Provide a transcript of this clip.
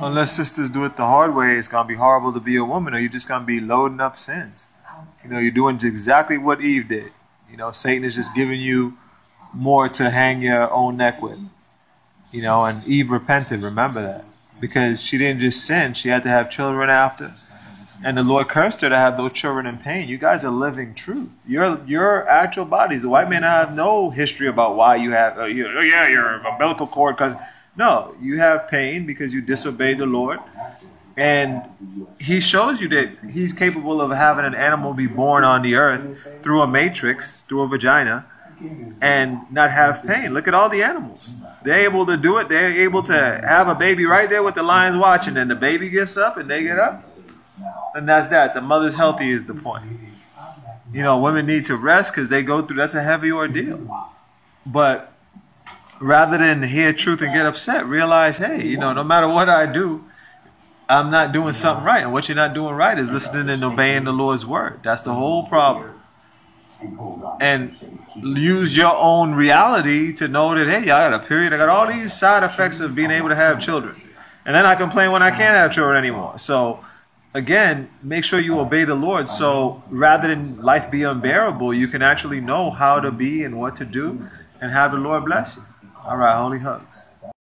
Unless sisters do it the hard way, it's gonna be horrible to be a woman, or you're just gonna be loading up sins. You know, you're doing exactly what Eve did. You know, Satan is just giving you more to hang your own neck with. You know, and Eve repented, remember that. Because she didn't just sin, she had to have children after. And the Lord cursed her to have those children in pain. You guys are living truth. Your your actual bodies. The white man have no history about why you have. Uh, you, oh yeah, your umbilical cord. Because no, you have pain because you disobeyed the Lord, and He shows you that He's capable of having an animal be born on the earth through a matrix, through a vagina, and not have pain. Look at all the animals. They're able to do it. They're able to have a baby right there with the lions watching, and the baby gets up and they get up and that's that. The mother's healthy is the point. You know, women need to rest because they go through that's a heavy ordeal. But rather than hear truth and get upset, realize, hey, you know, no matter what I do, I'm not doing something right. And what you're not doing right is listening and obeying the Lord's word. That's the whole problem. And use your own reality to know that, hey, I got a period. I got all these side effects of being able to have children. And then I complain when I can't have children anymore. So, again, make sure you obey the Lord. So rather than life be unbearable, you can actually know how to be and what to do and have the Lord bless you. All right, holy hugs.